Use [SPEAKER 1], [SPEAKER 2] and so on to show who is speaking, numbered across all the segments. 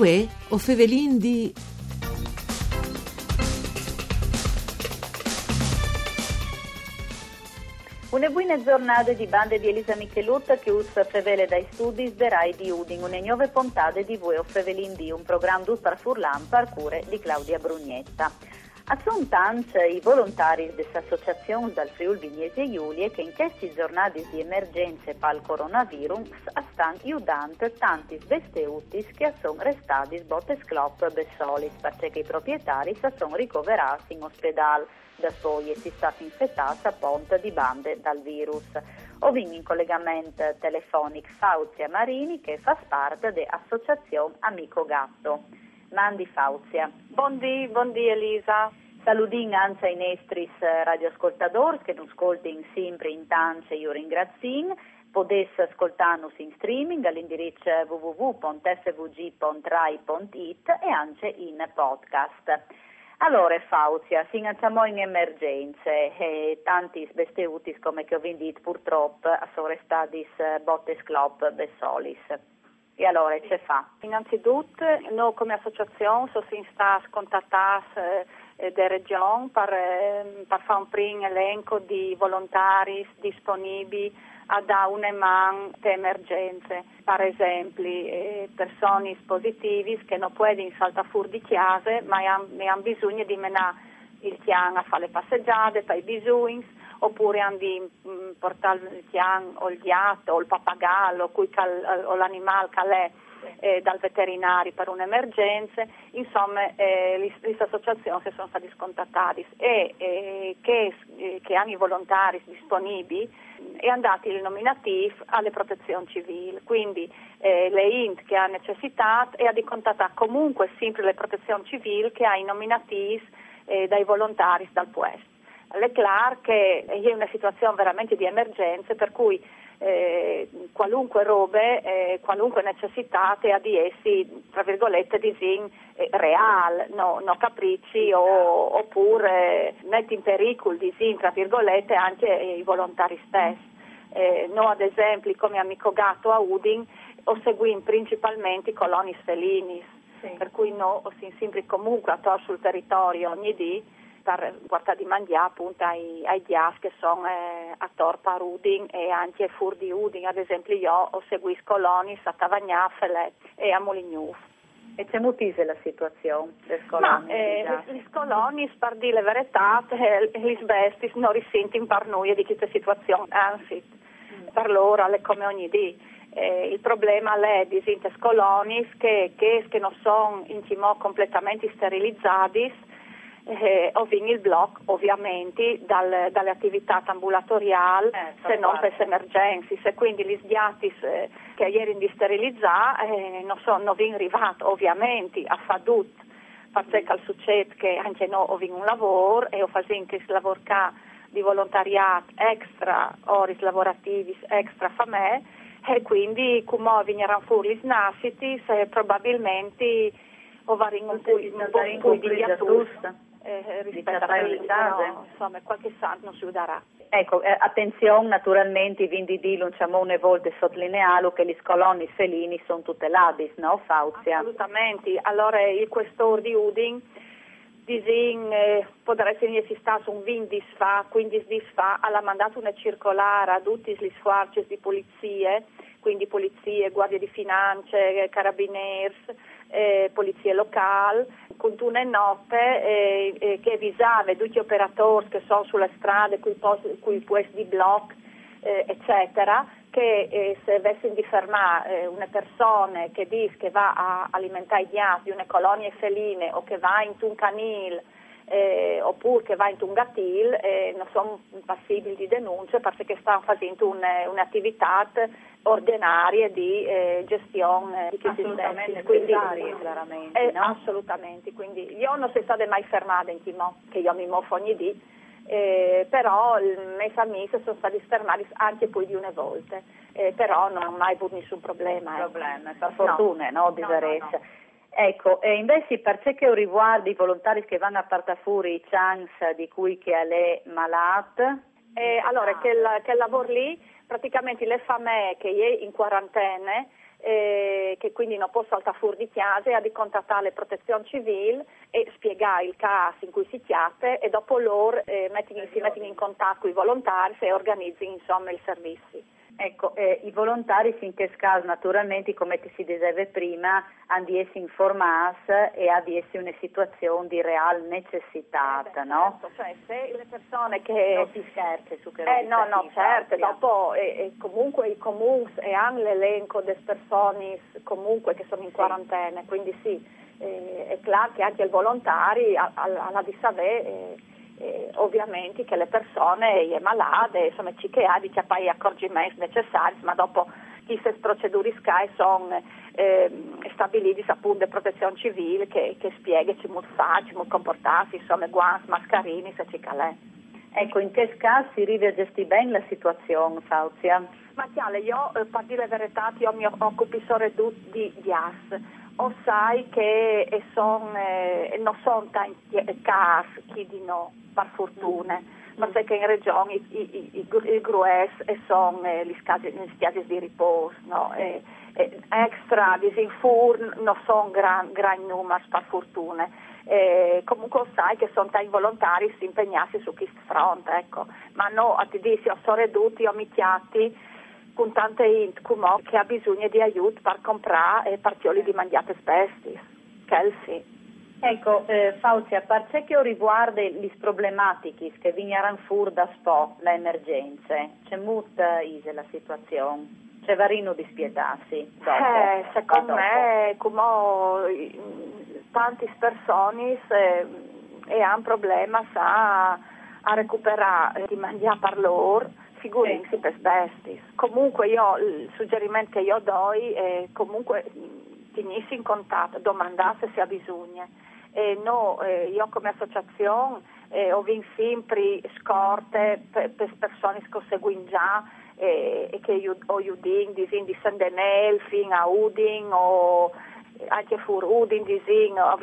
[SPEAKER 1] Uè, o fevelin di...
[SPEAKER 2] Una buona giornata di bande di Elisa Michelutta che usa fevele dai studi de Rai di Udin, une nuove puntate di Vueo Fevelin di un programma per Furlan per cure di Claudia Brugnetta. A son tanti i volontari dell'associazione dal Friul Vignese Giulie che in questi giornate di emergenza per il coronavirus stanno aiutando tanti svesteutis che sono restati sbotte sclop bessolis perché i proprietari sono ricoverati in ospedale da poi si sta infettata a ponte di bande dal virus. Ho vinto in collegamento telefonico Fauzia Marini che fa parte dell'associazione Amico Gatto. Mandi Fauzia.
[SPEAKER 3] Buondì, buondì Elisa.
[SPEAKER 2] Saludin anche ai nostri radioascoltatori che non ascoltano sempre in tance, io ringrazio. Potete ascoltarnos in streaming all'indirizzo www.svg.rai.it e anche in podcast. Allora, Fauzia, si siamo in emergenze e tanti besteutis, come che ho detto, purtroppo sono restati bottes club besolis. E allora, che fa?
[SPEAKER 3] Innanzitutto, noi come associazione siamo stati contattati eh, da Regione per, eh, per fare un primo elenco di volontari disponibili a dare una mano per emergenze. Per esempio, eh, persone positive che non possono saltare fuori di chiesa ma hanno bisogno di menare il tian a fare le passeggiate per i bisogni oppure hanno di mm, portare il tian o il gatto o il pappagallo o l'animale che è eh, dal veterinario per un'emergenza, insomma eh, queste associazioni sono state scontattate e eh, che, eh, che, hanno i volontari disponibili e andati il nominativo alle protezioni civili, quindi eh, le INT che hanno necessità e ha di contattare comunque sempre le protezioni civili che ha i nominativi eh, dai volontari dal puesto. Chiaro che è una situazione veramente di emergenza per cui eh, qualunque robe, eh, qualunque necessità ha di essi, tra virgolette, disin eh, real, no, no capricci o, oppure metti in pericolo, disin, tra virgolette, anche i volontari stessi. Eh, no, ad esempio, come amico gatto a Udin, o seguim principalmente i colonis felinis, sì. per cui no, si sempre comunque attorno sul territorio ogni dì per portare di mangiare appunto ai, ai dias che sono eh, a Torpa Udin e anche fur di Udin, ad esempio io ho seguito coloni a Tavagnafele e a Molignuf.
[SPEAKER 2] E c'è mutise la situazione
[SPEAKER 3] dei coloni? Ma eh, coloni, per dire la verità, eh, gli bestis non risentono per noi di questa situazione, anzi, mm. per loro è come ogni dì. Eh, il problema è di coloni che, che, che non sono in completamente sterilizzati eh, ovvero il blocco ovviamente dal, dalle attività ambulatoriali eh, se non per emergenze. E quindi gli sdiatis eh, che ieri di sterilizzare eh, non sono ben arrivati ovviamente a Fadut perché al succede che anche noi abbiamo un lavoro e ho fatto anche il lavoro di volontariato extra oris lavorativi extra fa me e quindi come venivano fuori gli nasciti probabilmente o varino un po' di giusta eh, rispetto però, insomma qualche santo non si uderà.
[SPEAKER 2] Ecco, eh, attenzione naturalmente, quindi di lanciamo una volta sottolineare che gli colonni felini sono tutelati, no Fauzia?
[SPEAKER 3] Assolutamente, allora il questore di Udin disin, eh, potrebbe essere si sta un 20 fa, 15 fa, ha mandato una circolare a tutti gli sforzi di polizie, quindi polizie, guardie di finanze, carabinieri, eh, polizie locali, con una notte eh, eh, che avvisava tutti gli operatori che sono sulle strade, con i puesti di blocco, eh, eccetera, che eh, se avessero di fermare eh, una persona che dice che va a alimentare i gatti di una colonia feline o che va in un canile eh, oppure che va in un gattil eh, non sono passibili di denuncia perché stanno facendo un, un'attività ordinaria di eh, gestione
[SPEAKER 2] di questi assolutamente quindi, chiaramente
[SPEAKER 3] eh, no? assolutamente quindi io non sono stata mai fermata in Timò che io mi muovo ogni dì eh, però i miei famiglie sono stati fermati anche poi di una volta eh, però non ho mai avuto nessun problema
[SPEAKER 2] eh. problema per fortuna no, no, no, no Ecco, e invece per ciò che riguarda i volontari che vanno a fuori i chance di cui che è malata?
[SPEAKER 3] Eh, allora, che, il, che lavoro lì, praticamente le famiglie che è in quarantena, eh, che quindi non può saltare fuori di casa, ha di contattare la protezione civile e spiegare il caso in cui si chiappe e dopo loro eh, mettono, si mettono in contatto con i volontari e organizzano insomma i servizi.
[SPEAKER 2] Ecco, eh, i volontari finché caso naturalmente, come si diceva prima, hanno di essere informati e hanno di una situazione di reale necessità,
[SPEAKER 3] eh beh,
[SPEAKER 2] no?
[SPEAKER 3] Certo, cioè se le persone che...
[SPEAKER 2] Non si scherza su che
[SPEAKER 3] Eh no, no, certo, dopo eh, eh, comunque i comuni e hanno l'elenco delle persone comunque che sono in sì. quarantena, quindi sì, eh, è chiaro che anche i volontari alla di sapere eh, eh, ovviamente che le persone è malate, insomma ci che ha di che poi accorgimenti necessari, ma dopo queste procedure SCAI sono eh, stabilite appunto protezione civile che, che spiega ci come fare, come comportarsi, insomma guanti, mascarini, se ci calè.
[SPEAKER 2] Ecco, in che caso si arriva a gestire bene la situazione, Fauzia?
[SPEAKER 3] Ma chiaro, io eh, per dire la verità, io mi occupo solo di, di AS o sai che son, eh, non sono tanti casi chi di no, per fortuna, ma sai che in regione i, i, i, i grues sono eh, gli spiagge di riposo, no? e, e extra disinfur non sono gran, gran numeri per fortuna. Eh, comunque sai che sono tanti volontari si impegnati su questo fronte, ecco. ma no, ti dici, sono ridotti, ho micchiati, con tante int che ha bisogno di aiuto per comprare partioli di mangiate spessi. Sì.
[SPEAKER 2] Ecco, eh, Fauzi, a parte che riguarda le problematiche che vengono fuori da SPO, le emergenze, c'è molta ise la situazione? C'è varino di spietarsi?
[SPEAKER 3] Eh, secondo me, come tante persone eh, e hanno problema sa, a recuperare di mangiare per loro, figurinsi per bestis. Comunque io, il suggerimento che io do è comunque tenissi in contatto, domandate se ha bisogno. E no, eh, io come associazione eh, ho vinto sempre scorte per, per persone che seguono già eh, e che io, ho udin, disin di Sandenel fino a Udin o anche fur Udin, disin, a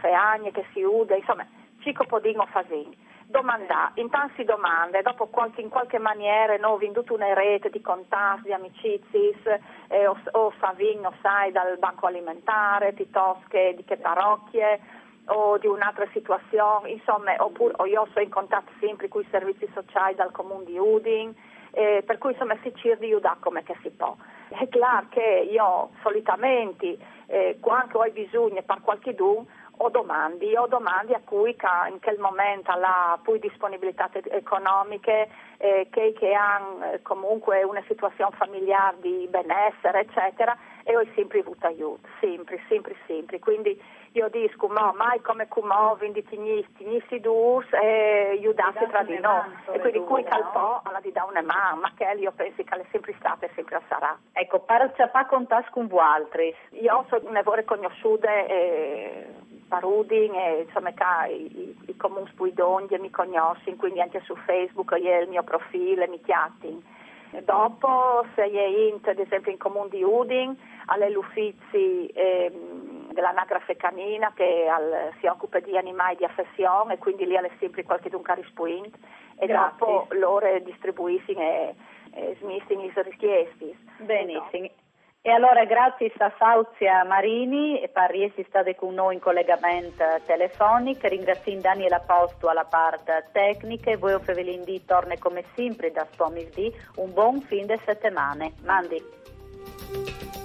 [SPEAKER 3] Feagne che si ude, insomma, cico podino fasini domandare, intanto domande, dopo qualche, in qualche maniera no, ho venduto una rete di contatti, di amicizie, eh, o, o Savigno, sai, dal banco alimentare, piuttosto che di che parrocchie o di un'altra situazione, insomma, oppure io sono in contatto sempre con i servizi sociali dal comune di Udin, eh, per cui insomma si cerca di aiutare come si può. È chiaro che io solitamente, eh, quando ho bisogno per qualche dun, o domandi, o domandi a cui in quel momento ha poi disponibilità economiche eh, che, che hanno eh, comunque una situazione familiare di benessere eccetera e ho sempre avuto aiuto, sempre, sempre, sempre. Quindi io dico, ma mai come come quindi tignisti, dus e aiutarsi tra di noi. E quindi cui calpò alla di da una mano, ma che io penso che è sempre stata e sempre sarà.
[SPEAKER 2] Ecco, parla pa con voi altri.
[SPEAKER 3] Io sono ne vorrei conosciute eh, Parudin e insomma i, i, i comuni spuidoni mi conoscono, quindi anche su Facebook io il mio profilo, mi chiattin. Dopo, se è int, ad esempio in comune di Udin, alle l'uffizi ehm, dell'anagrafe canina che al, si occupa di animali di affezione e quindi lì ha sempre qualche dunca rispuint e Grazie. dopo loro distribuiscono e, e smiscono i richiesti.
[SPEAKER 2] Benissimo. E allora grazie a Fauzia Marini per essere stata con noi in collegamento telefonico, ringrazio Daniela Posto alla parte tecnica e voi Fevelindì torna come sempre da Spomisdì, un buon fin di settimana. Mandi.